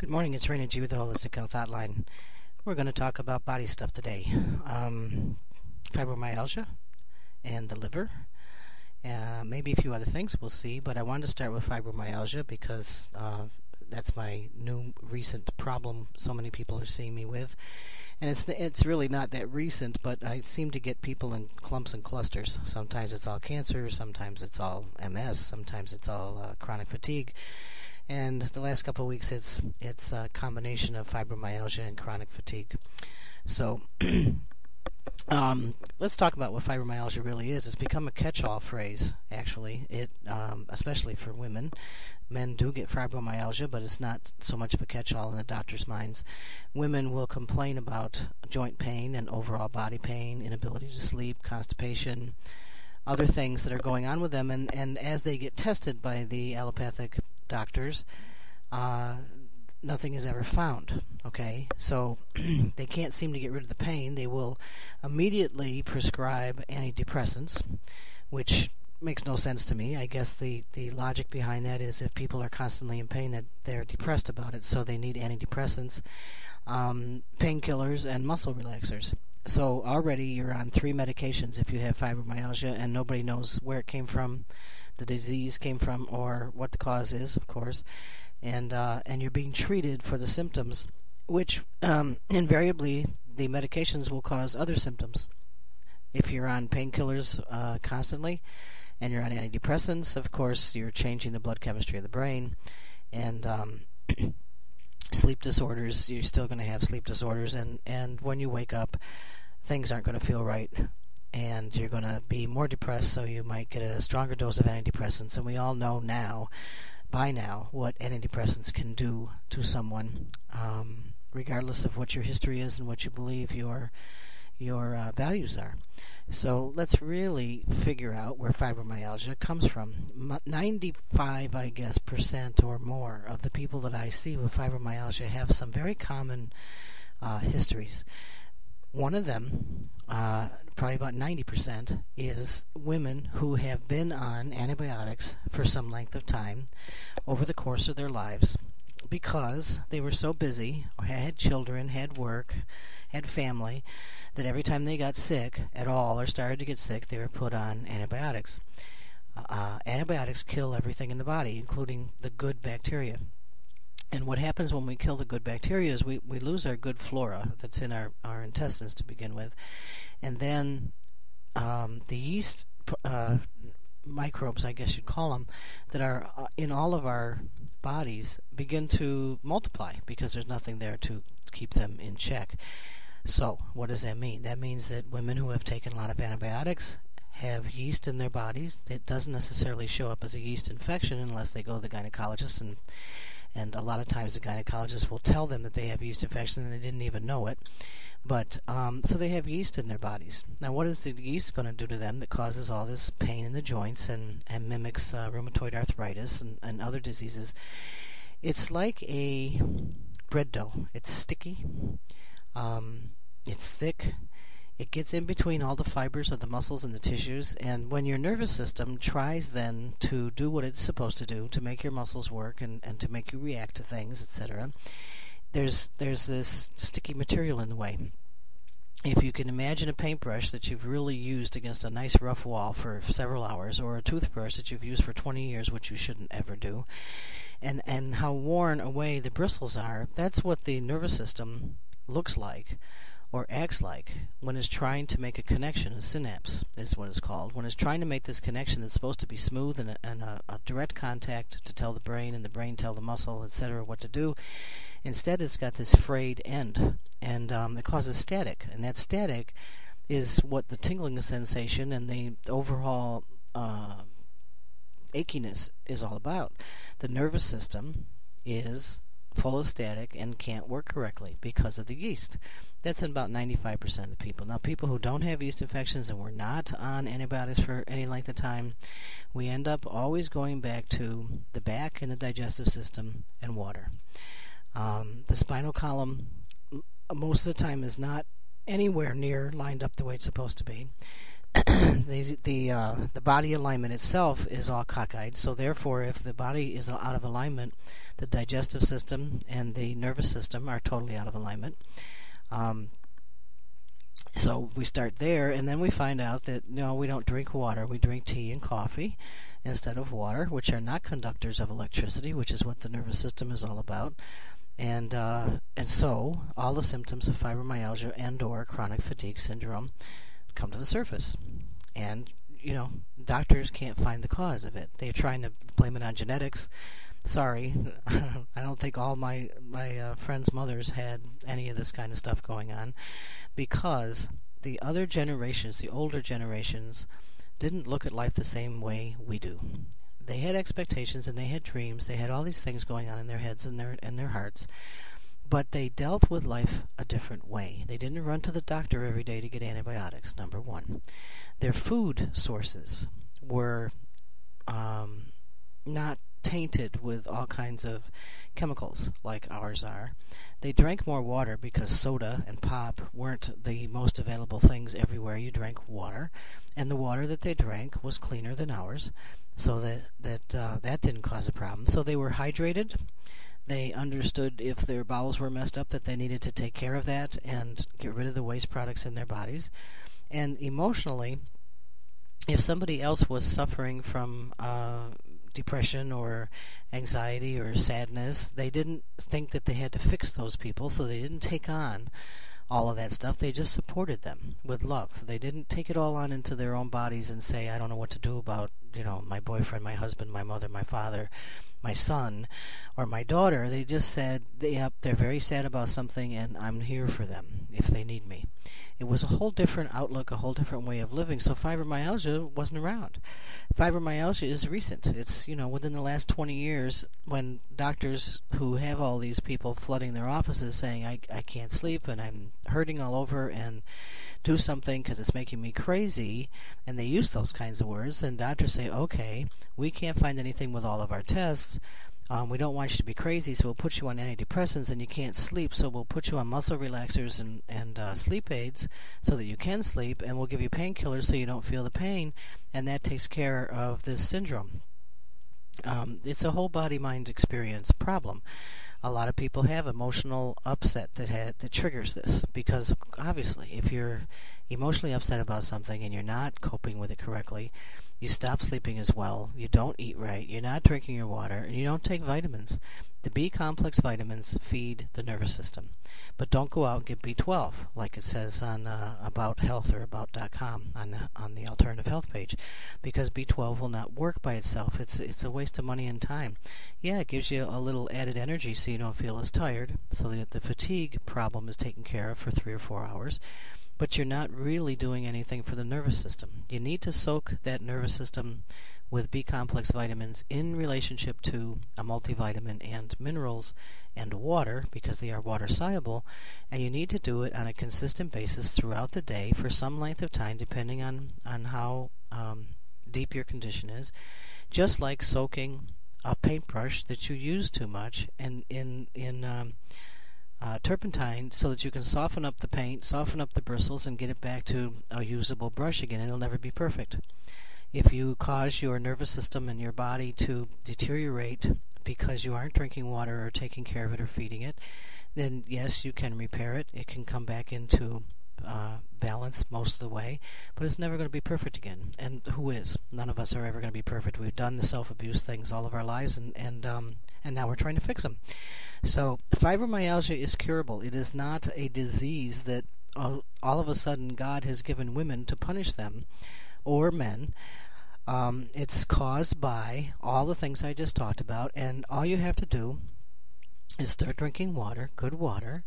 Good morning, it's Raina G with the Holistic Health Hotline. We're going to talk about body stuff today um, fibromyalgia and the liver. Uh, maybe a few other things we'll see, but I wanted to start with fibromyalgia because uh, that's my new recent problem. So many people are seeing me with, and it's it's really not that recent, but I seem to get people in clumps and clusters. Sometimes it's all cancer, sometimes it's all MS, sometimes it's all uh, chronic fatigue and the last couple of weeks it's it's a combination of fibromyalgia and chronic fatigue. So um, let's talk about what fibromyalgia really is. It's become a catch-all phrase. Actually, it um, especially for women. Men do get fibromyalgia, but it's not so much of a catch-all in the doctor's minds. Women will complain about joint pain and overall body pain, inability to sleep, constipation, other things that are going on with them, and, and as they get tested by the allopathic doctors, uh, nothing is ever found. Okay, so they can't seem to get rid of the pain. They will immediately prescribe antidepressants, which makes no sense to me. I guess the, the logic behind that is if people are constantly in pain, that they're depressed about it, so they need antidepressants, um, painkillers, and muscle relaxers. So already you're on three medications if you have fibromyalgia, and nobody knows where it came from the disease came from or what the cause is, of course, and uh, and you're being treated for the symptoms, which um, invariably the medications will cause other symptoms. If you're on painkillers uh, constantly, and you're on antidepressants, of course, you're changing the blood chemistry of the brain, and um, sleep disorders. You're still going to have sleep disorders, and and when you wake up, things aren't going to feel right and you're going to be more depressed, so you might get a stronger dose of antidepressants. And we all know now, by now, what antidepressants can do to someone, um, regardless of what your history is and what you believe your your uh, values are. So let's really figure out where fibromyalgia comes from. 95, I guess, percent or more of the people that I see with fibromyalgia have some very common uh, histories. One of them, uh, probably about 90%, is women who have been on antibiotics for some length of time over the course of their lives because they were so busy, had children, had work, had family, that every time they got sick at all or started to get sick, they were put on antibiotics. Uh, antibiotics kill everything in the body, including the good bacteria. And what happens when we kill the good bacteria is we, we lose our good flora that's in our, our intestines to begin with. And then um, the yeast uh, microbes, I guess you'd call them, that are uh, in all of our bodies begin to multiply because there's nothing there to keep them in check. So, what does that mean? That means that women who have taken a lot of antibiotics have yeast in their bodies. It doesn't necessarily show up as a yeast infection unless they go to the gynecologist and and a lot of times the gynecologist will tell them that they have yeast infection and they didn't even know it. But um, so they have yeast in their bodies. Now, what is the yeast going to do to them that causes all this pain in the joints and, and mimics uh, rheumatoid arthritis and, and other diseases? It's like a bread dough. It's sticky. Um, it's thick. It gets in between all the fibers of the muscles and the tissues, and when your nervous system tries then to do what it's supposed to do to make your muscles work and, and to make you react to things, etc., there's there's this sticky material in the way. If you can imagine a paintbrush that you've really used against a nice rough wall for several hours, or a toothbrush that you've used for 20 years, which you shouldn't ever do, and and how worn away the bristles are, that's what the nervous system looks like or acts like when it's trying to make a connection, a synapse is what it's called, when it's trying to make this connection that's supposed to be smooth and, a, and a, a direct contact to tell the brain and the brain tell the muscle, etc., what to do. Instead, it's got this frayed end, and um, it causes static, and that static is what the tingling sensation and the overall uh, achiness is all about. The nervous system is full of static and can't work correctly because of the yeast. That's in about 95% of the people. Now, people who don't have yeast infections and were not on antibiotics for any length of time, we end up always going back to the back and the digestive system and water. Um, the spinal column, most of the time, is not anywhere near lined up the way it's supposed to be. the the uh, the body alignment itself is all cockeyed. So therefore, if the body is out of alignment, the digestive system and the nervous system are totally out of alignment. Um, so we start there, and then we find out that know we don't drink water; we drink tea and coffee instead of water, which are not conductors of electricity, which is what the nervous system is all about. And uh, and so all the symptoms of fibromyalgia and/or chronic fatigue syndrome come to the surface, and you know doctors can't find the cause of it. They're trying to blame it on genetics sorry, I don't think all my my uh, friends' mothers had any of this kind of stuff going on, because the other generations, the older generations, didn't look at life the same way we do. They had expectations and they had dreams. They had all these things going on in their heads and their and their hearts, but they dealt with life a different way. They didn't run to the doctor every day to get antibiotics. Number one, their food sources were um, not tainted with all kinds of chemicals like ours are. They drank more water because soda and pop weren't the most available things everywhere you drank water, and the water that they drank was cleaner than ours, so that that uh, that didn't cause a problem. So they were hydrated. They understood if their bowels were messed up that they needed to take care of that and get rid of the waste products in their bodies. And emotionally, if somebody else was suffering from uh, depression or anxiety or sadness. They didn't think that they had to fix those people, so they didn't take on all of that stuff. They just supported them with love. They didn't take it all on into their own bodies and say, I don't know what to do about, you know, my boyfriend, my husband, my mother, my father, my son, or my daughter. They just said, yep, they're very sad about something and I'm here for them if they need me it was a whole different outlook, a whole different way of living. So fibromyalgia wasn't around. Fibromyalgia is recent. It's, you know, within the last 20 years when doctors who have all these people flooding their offices saying, I, I can't sleep and I'm hurting all over and do something because it's making me crazy, and they use those kinds of words, and doctors say, okay, we can't find anything with all of our tests. Um, we don't want you to be crazy, so we'll put you on antidepressants and you can't sleep, so we'll put you on muscle relaxers and, and uh, sleep aids so that you can sleep, and we'll give you painkillers so you don't feel the pain, and that takes care of this syndrome. Um, it's a whole body mind experience problem. A lot of people have emotional upset that ha- that triggers this because obviously, if you're emotionally upset about something and you're not coping with it correctly, you stop sleeping as well, you don't eat right, you're not drinking your water, and you don't take vitamins. The B complex vitamins feed the nervous system. But don't go out and get B12 like it says on uh, About Health or About.com on the, on the alternative health page, because B12 will not work by itself. It's it's a waste of money and time. Yeah, it gives you a little added energy so you don't feel as tired, so that the fatigue problem is taken care of for three or four hours but you're not really doing anything for the nervous system. You need to soak that nervous system with B complex vitamins in relationship to a multivitamin and minerals and water because they are water soluble, and you need to do it on a consistent basis throughout the day for some length of time, depending on on how um, deep your condition is. Just like soaking a paintbrush that you use too much and in in um, uh, turpentine so that you can soften up the paint, soften up the bristles, and get it back to a usable brush again. It'll never be perfect. If you cause your nervous system and your body to deteriorate because you aren't drinking water or taking care of it or feeding it, then yes, you can repair it. It can come back into uh, balance most of the way, but it's never going to be perfect again. And who is? None of us are ever going to be perfect. We've done the self-abuse things all of our lives, and and um, and now we're trying to fix them. So fibromyalgia is curable. It is not a disease that all, all of a sudden God has given women to punish them or men. Um, it's caused by all the things I just talked about, and all you have to do is start drinking water, good water.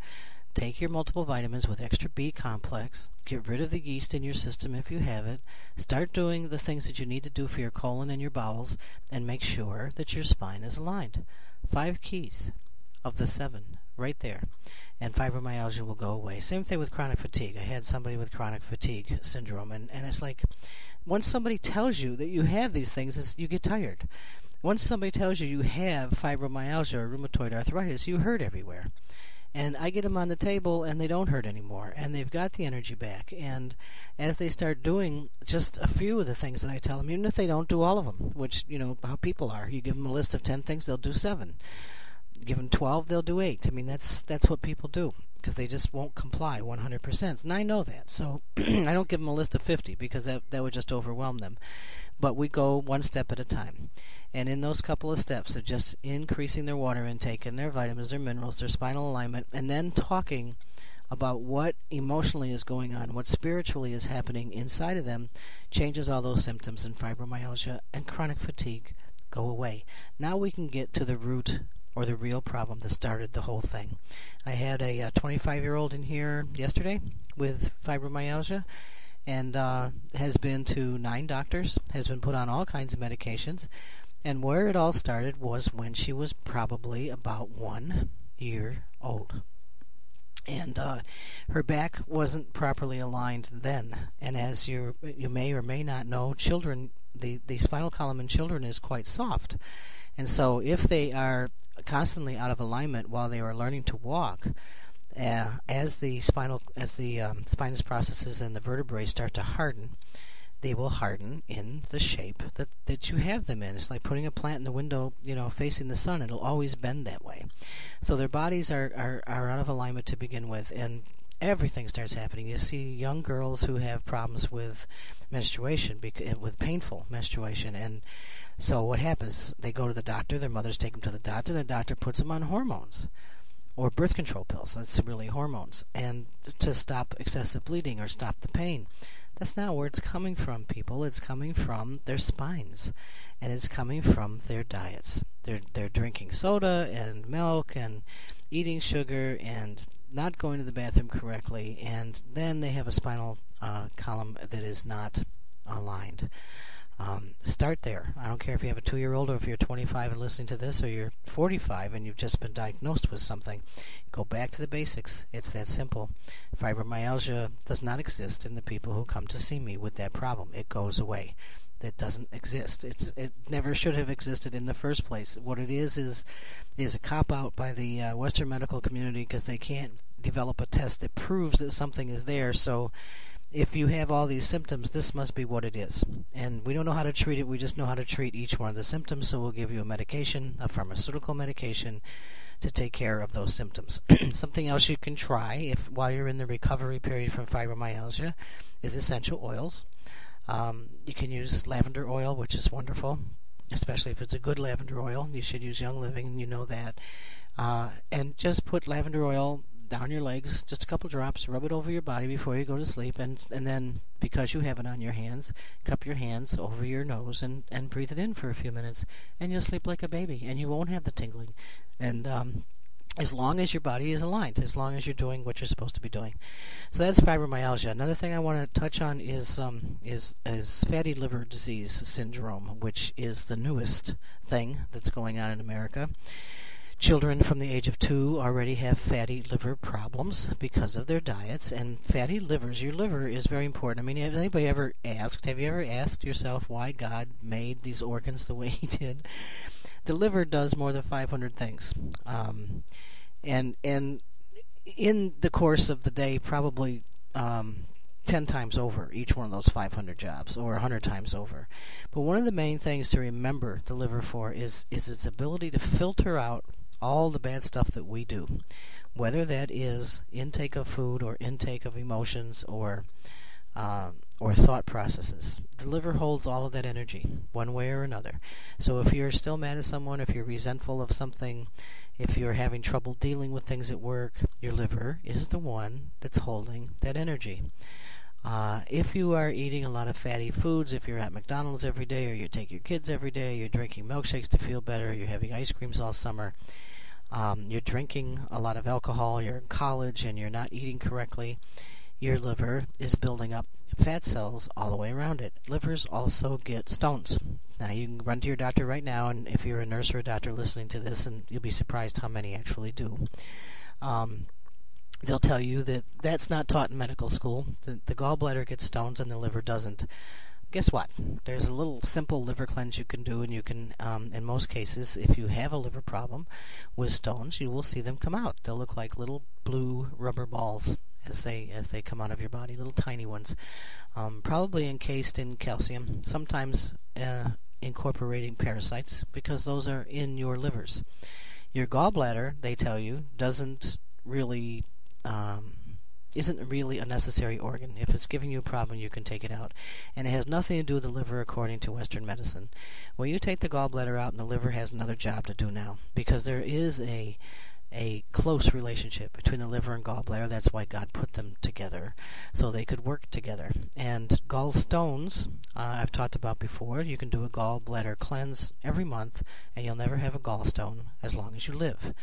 Take your multiple vitamins with extra B complex. Get rid of the yeast in your system if you have it. Start doing the things that you need to do for your colon and your bowels, and make sure that your spine is aligned. Five keys of the seven right there. And fibromyalgia will go away. Same thing with chronic fatigue. I had somebody with chronic fatigue syndrome, and, and it's like once somebody tells you that you have these things, you get tired. Once somebody tells you you have fibromyalgia or rheumatoid arthritis, you hurt everywhere. And I get them on the table and they don't hurt anymore and they've got the energy back. And as they start doing just a few of the things that I tell them even if they don't do all of them which you know how people are. You give them a list of 10 things they'll do 7 give them 12 they'll do 8 I mean that's that's what people do because they just won't comply 100% and I know that. So I don't give them a list of 50 because that that would just overwhelm them but we go one step at a time and in those couple of steps of just increasing their water intake and their vitamins, their minerals, their spinal alignment, and then talking about what emotionally is going on, what spiritually is happening inside of them, changes all those symptoms, and fibromyalgia and chronic fatigue go away. Now we can get to the root or the real problem that started the whole thing. I had a uh, 25 year old in here yesterday with fibromyalgia and uh, has been to nine doctors, has been put on all kinds of medications. And where it all started was when she was probably about one year old. And uh, her back wasn't properly aligned then. And as you you may or may not know, children the, the spinal column in children is quite soft. And so if they are constantly out of alignment while they are learning to walk, uh, as the spinal as the um, spinous processes and the vertebrae start to harden, they will harden in the shape that, that you have them in. It's like putting a plant in the window, you know, facing the sun. It'll always bend that way. So their bodies are, are, are out of alignment to begin with, and everything starts happening. You see young girls who have problems with menstruation, with painful menstruation, and so what happens? They go to the doctor. Their mothers take them to the doctor. The doctor puts them on hormones or birth control pills. That's really hormones, and to stop excessive bleeding or stop the pain. That's not where it's coming from, people. It's coming from their spines, and it's coming from their diets. They're they're drinking soda and milk and eating sugar and not going to the bathroom correctly, and then they have a spinal uh, column that is not aligned. Um, start there. I don't care if you have a two year old or if you're 25 and listening to this or you're 45 and you've just been diagnosed with something. Go back to the basics. It's that simple. Fibromyalgia does not exist in the people who come to see me with that problem. It goes away. It doesn't exist. It's it never should have existed in the first place. What it is is is a cop out by the uh, Western medical community because they can't develop a test that proves that something is there. So if you have all these symptoms, this must be what it is. And we don't know how to treat it, we just know how to treat each one of the symptoms, so we'll give you a medication, a pharmaceutical medication, to take care of those symptoms. Something else you can try if while you're in the recovery period from fibromyalgia is essential oils. Um, you can use lavender oil, which is wonderful, especially if it's a good lavender oil. You should use Young Living, you know that. Uh, and just put lavender oil down your legs, just a couple drops. Rub it over your body before you go to sleep, and and then because you have it on your hands, cup your hands over your nose and and breathe it in for a few minutes, and you'll sleep like a baby, and you won't have the tingling, and um, as long as your body is aligned, as long as you're doing what you're supposed to be doing. So that's fibromyalgia. Another thing I want to touch on is um, is is fatty liver disease syndrome, which is the newest thing that's going on in America. Children from the age of two already have fatty liver problems because of their diets, and fatty livers, your liver is very important. I mean, has anybody ever asked, have you ever asked yourself why God made these organs the way He did? The liver does more than 500 things. Um, and, and in the course of the day, probably um, 10 times over each one of those 500 jobs or 100 times over. But one of the main things to remember the liver for is, is its ability to filter out all the bad stuff that we do, whether that is intake of food or intake of emotions or uh, or thought processes. The liver holds all of that energy, one way or another. So if you're still mad at someone, if you're resentful of something, if you're having trouble dealing with things at work, your liver is the one that's holding that energy. Uh, if you are eating a lot of fatty foods, if you're at McDonald's every day, or you take your kids every day, you're drinking milkshakes to feel better, you're having ice creams all summer, um, you're drinking a lot of alcohol, you're in college, and you're not eating correctly, your liver is building up fat cells all the way around it. Livers also get stones. Now, you can run to your doctor right now, and if you're a nurse or a doctor listening to this, and you'll be surprised how many actually do. Um, they'll tell you that that's not taught in medical school. The, the gallbladder gets stones and the liver doesn't. Guess what? There's a little simple liver cleanse you can do, and you can, um, in most cases, if you have a liver problem with stones, you will see them come out. They'll look like little blue rubber balls as they as they come out of your body, little tiny ones, um, probably encased in calcium. Sometimes uh, incorporating parasites because those are in your livers. Your gallbladder, they tell you, doesn't really um, isn't really a necessary organ. If it's giving you a problem, you can take it out. And it has nothing to do with the liver according to Western medicine. When you take the gallbladder out, and the liver has another job to do now, because there is a a close relationship between the liver and gallbladder. That's why God put them together, so they could work together. And gallstones, uh, I've talked about before. You can do a gallbladder cleanse every month, and you'll never have a gallstone as long as you live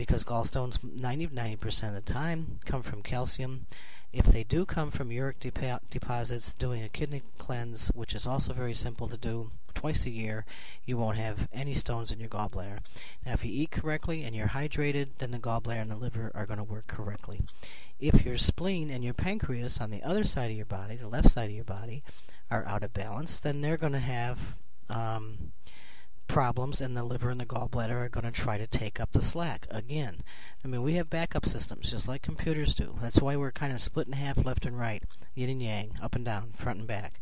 because gallstones 90 90% of the time come from calcium. If they do come from uric deposits, doing a kidney cleanse, which is also very simple to do twice a year, you won't have any stones in your gallbladder. Now, if you eat correctly and you're hydrated, then the gallbladder and the liver are going to work correctly. If your spleen and your pancreas on the other side of your body, the left side of your body, are out of balance, then they're going to have um, problems and the liver and the gallbladder are going to try to take up the slack again. I mean, we have backup systems just like computers do. That's why we're kind of split in half left and right, yin and yang, up and down, front and back.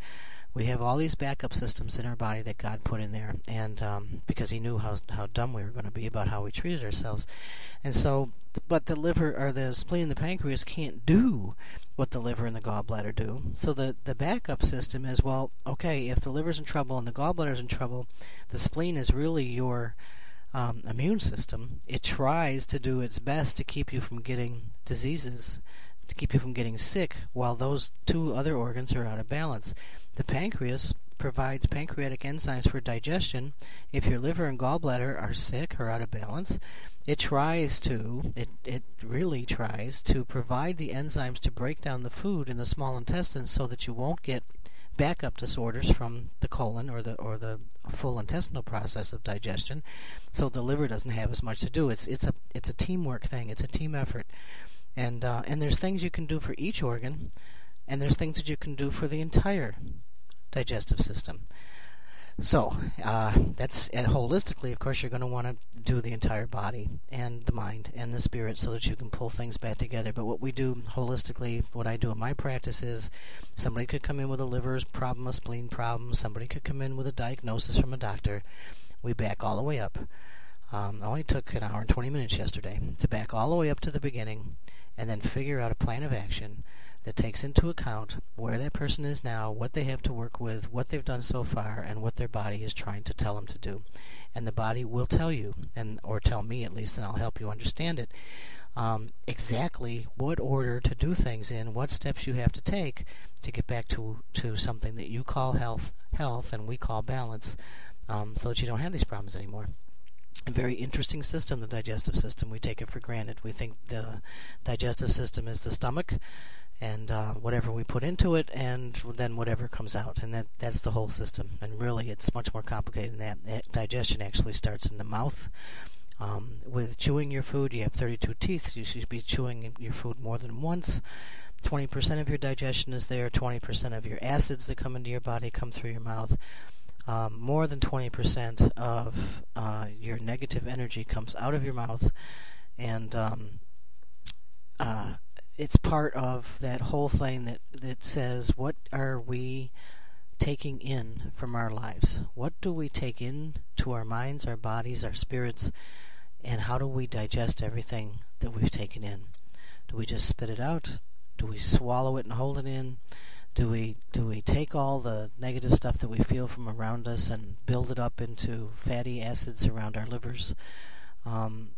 We have all these backup systems in our body that God put in there, and um, because He knew how how dumb we were going to be about how we treated ourselves, and so, but the liver or the spleen and the pancreas can't do what the liver and the gallbladder do. So the, the backup system is well, okay, if the liver's in trouble and the gallbladder's in trouble, the spleen is really your um, immune system. It tries to do its best to keep you from getting diseases, to keep you from getting sick, while those two other organs are out of balance. The pancreas provides pancreatic enzymes for digestion. If your liver and gallbladder are sick or out of balance, it tries to, it, it really tries to provide the enzymes to break down the food in the small intestine so that you won't get backup disorders from the colon or the or the full intestinal process of digestion. So the liver doesn't have as much to do. It's it's a it's a teamwork thing. It's a team effort, and uh, and there's things you can do for each organ, and there's things that you can do for the entire digestive system. So uh, that's and holistically, of course, you're going to want to do the entire body and the mind and the spirit so that you can pull things back together. But what we do holistically, what I do in my practice is, somebody could come in with a liver problem, a spleen problem. Somebody could come in with a diagnosis from a doctor. We back all the way up. Um, only took an hour and 20 minutes yesterday to back all the way up to the beginning, and then figure out a plan of action that takes into account where that person is now, what they have to work with, what they've done so far, and what their body is trying to tell them to do. And the body will tell you, and or tell me at least, and I'll help you understand it. Um, exactly what order to do things in, what steps you have to take to get back to to something that you call health, health, and we call balance, um, so that you don't have these problems anymore a very interesting system, the digestive system. We take it for granted. We think the digestive system is the stomach, and uh, whatever we put into it, and then whatever comes out, and that that's the whole system. And really, it's much more complicated than that. Digestion actually starts in the mouth. Um, with chewing your food, you have 32 teeth. You should be chewing your food more than once. 20% of your digestion is there. 20% of your acids that come into your body come through your mouth. Um, more than 20% of uh, your negative energy comes out of your mouth, and um, uh, it's part of that whole thing that, that says what are we taking in from our lives? What do we take in to our minds, our bodies, our spirits, and how do we digest everything that we've taken in? Do we just spit it out? Do we swallow it and hold it in? Do we do we take all the negative stuff that we feel from around us and build it up into fatty acids around our livers? Um,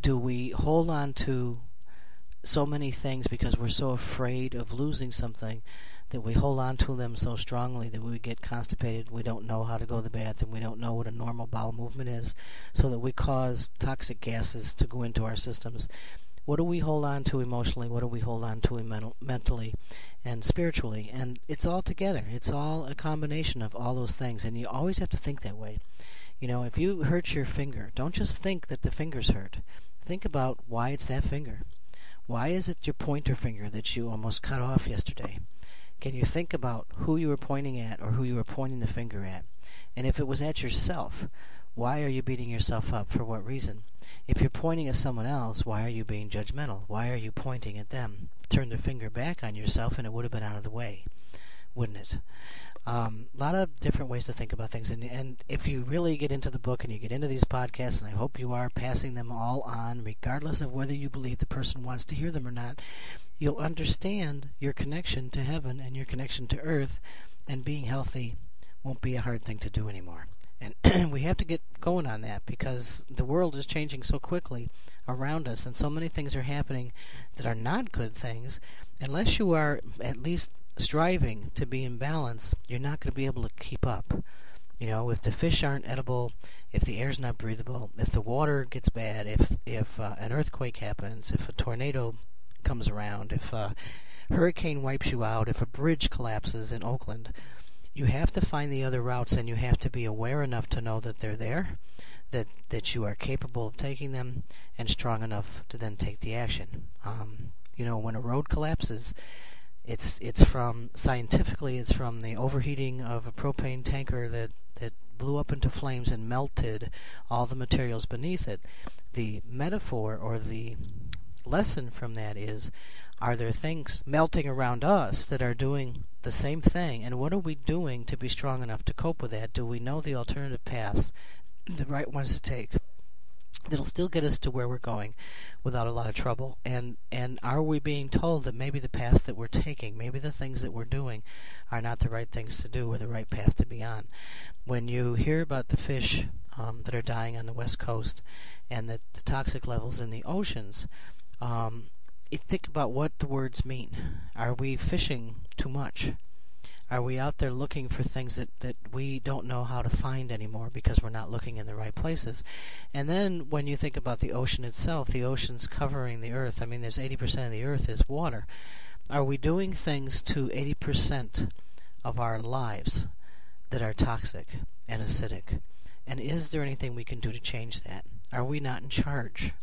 do we hold on to so many things because we're so afraid of losing something that we hold on to them so strongly that we get constipated, we don't know how to go to the bathroom, we don't know what a normal bowel movement is, so that we cause toxic gases to go into our systems. What do we hold on to emotionally? What do we hold on to mental, mentally and spiritually? And it's all together. It's all a combination of all those things, and you always have to think that way. You know, if you hurt your finger, don't just think that the finger's hurt. Think about why it's that finger. Why is it your pointer finger that you almost cut off yesterday? Can you think about who you were pointing at or who you were pointing the finger at? And if it was at yourself, why are you beating yourself up? For what reason? If you're pointing at someone else, why are you being judgmental? Why are you pointing at them? Turn the finger back on yourself and it would have been out of the way, wouldn't it? Um, a lot of different ways to think about things. And, and if you really get into the book and you get into these podcasts, and I hope you are passing them all on, regardless of whether you believe the person wants to hear them or not, you'll understand your connection to heaven and your connection to earth, and being healthy won't be a hard thing to do anymore. And we have to get going on that because the world is changing so quickly around us, and so many things are happening that are not good things. Unless you are at least striving to be in balance, you're not going to be able to keep up. You know, if the fish aren't edible, if the air's not breathable, if the water gets bad, if if uh, an earthquake happens, if a tornado comes around, if a hurricane wipes you out, if a bridge collapses in Oakland, you have to find the other routes and you have to be aware enough to know that they're there, that that you are capable of taking them and strong enough to then take the action. Um, you know, when a road collapses, it's it's from scientifically it's from the overheating of a propane tanker that that blew up into flames and melted all the materials beneath it. The metaphor or the lesson from that is are there things melting around us that are doing the same thing and what are we doing to be strong enough to cope with that? Do we know the alternative paths, the right ones to take? that'll still get us to where we're going without a lot of trouble and and are we being told that maybe the path that we're taking maybe the things that we're doing are not the right things to do or the right path to be on when you hear about the fish um, that are dying on the west coast and the, the toxic levels in the oceans um, think about what the words mean are we fishing too much are we out there looking for things that, that we don't know how to find anymore because we're not looking in the right places? And then when you think about the ocean itself, the ocean's covering the earth. I mean, there's 80% of the earth is water. Are we doing things to 80% of our lives that are toxic and acidic? And is there anything we can do to change that? Are we not in charge?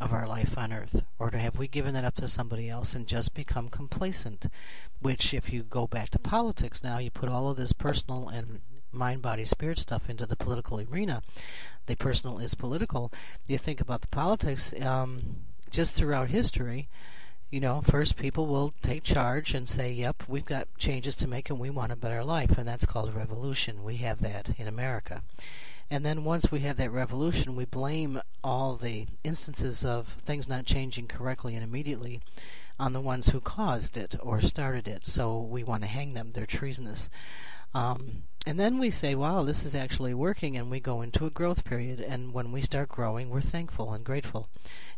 Of our life on earth? Or to have we given that up to somebody else and just become complacent? Which, if you go back to politics now, you put all of this personal and mind, body, spirit stuff into the political arena. The personal is political. You think about the politics, um, just throughout history, you know, first people will take charge and say, yep, we've got changes to make and we want a better life. And that's called a revolution. We have that in America. And then once we have that revolution, we blame all the instances of things not changing correctly and immediately on the ones who caused it or started it. So we want to hang them. They're treasonous. Um, and then we say, wow, this is actually working, and we go into a growth period. And when we start growing, we're thankful and grateful.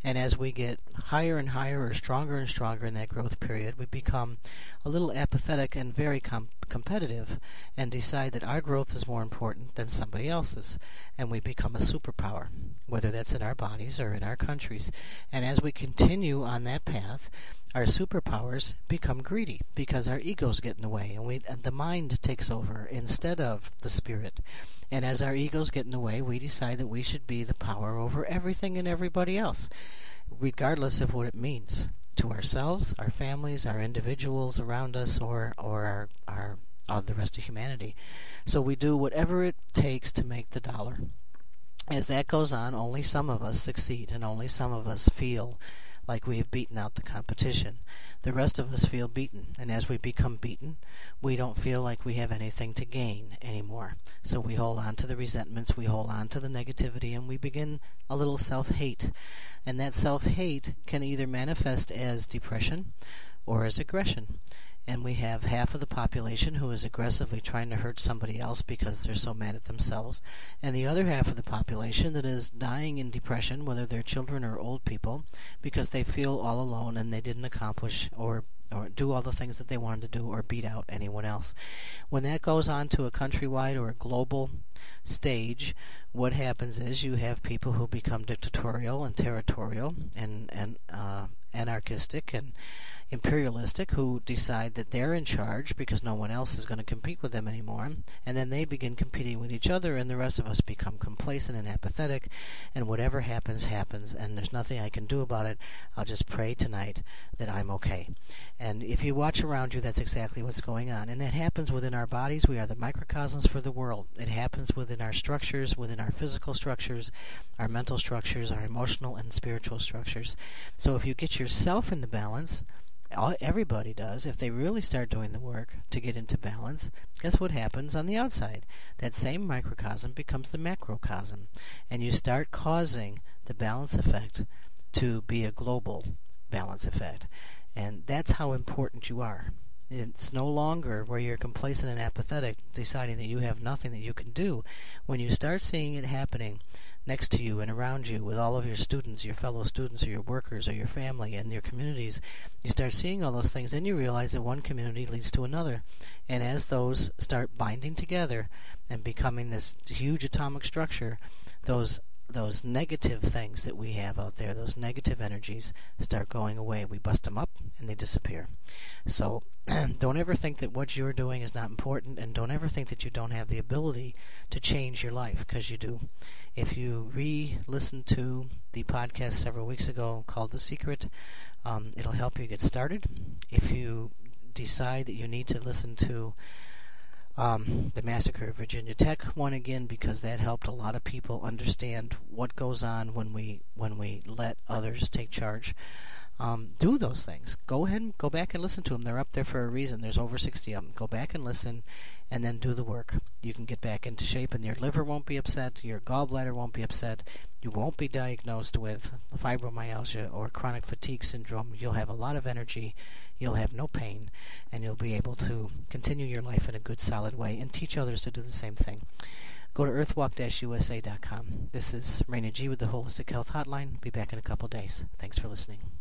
And as we get higher and higher or stronger and stronger in that growth period, we become a little apathetic and very com- competitive and decide that our growth is more important than somebody else's. And we become a superpower, whether that's in our bodies or in our countries. And as we continue on that path, our superpowers become greedy because our egos get in the way and we and the mind takes over instead of the spirit. And as our egos get in the way, we decide that we should be the power over everything and everybody else, regardless of what it means to ourselves, our families, our individuals around us, or or our our uh, the rest of humanity. So we do whatever it takes to make the dollar. As that goes on, only some of us succeed, and only some of us feel like we have beaten out the competition. The rest of us feel beaten, and as we become beaten, we don't feel like we have anything to gain anymore. So we hold on to the resentments, we hold on to the negativity, and we begin a little self hate. And that self hate can either manifest as depression or as aggression and we have half of the population who is aggressively trying to hurt somebody else because they're so mad at themselves, and the other half of the population that is dying in depression, whether they're children or old people, because they feel all alone and they didn't accomplish or or do all the things that they wanted to do or beat out anyone else. When that goes on to a countrywide or a global stage, what happens is you have people who become dictatorial and territorial and and uh, anarchistic and imperialistic who decide that they're in charge because no one else is going to compete with them anymore. And then they begin competing with each other, and the rest of us become complacent and apathetic. And whatever happens, happens. And there's nothing I can do about it. I'll just pray tonight that I'm okay. And if you watch around you, that's exactly what's going on. And it happens within our bodies. We are the microcosms for the world. It happens within our structures, within our physical structures, our mental structures, our emotional and spiritual structures. So if you get yourself into balance, everybody does if they really start doing the work to get into balance. Guess what happens on the outside? That same microcosm becomes the macrocosm and you start causing the balance effect to be a global balance effect and that's how important you are. It's no longer where you're complacent and apathetic deciding that you have nothing that you can do. When you start seeing it happening next to you and around you with all of your students, your fellow students, or your workers, or your family, and your communities. You start seeing all those things, and you realize that one community leads to another. And as those start binding together and becoming this huge atomic structure, those those negative things that we have out there, those negative energies, start going away. We bust them up and they disappear. So don't ever think that what you're doing is not important, and don't ever think that you don't have the ability to change your life, because you do. If you re listen to the podcast several weeks ago called The Secret, um, it'll help you get started. If you decide that you need to listen to um, the massacre of Virginia Tech one again because that helped a lot of people understand what goes on when we when we let others take charge. Um, do those things. Go ahead and go back and listen to them. They're up there for a reason. There's over 60 of them. Go back and listen, and then do the work. You can get back into shape, and your liver won't be upset. Your gallbladder won't be upset. You won't be diagnosed with fibromyalgia or chronic fatigue syndrome. You'll have a lot of energy you'll have no pain, and you'll be able to continue your life in a good, solid way and teach others to do the same thing. Go to earthwalk-usa.com. This is Raina G with the Holistic Health Hotline. Be back in a couple days. Thanks for listening.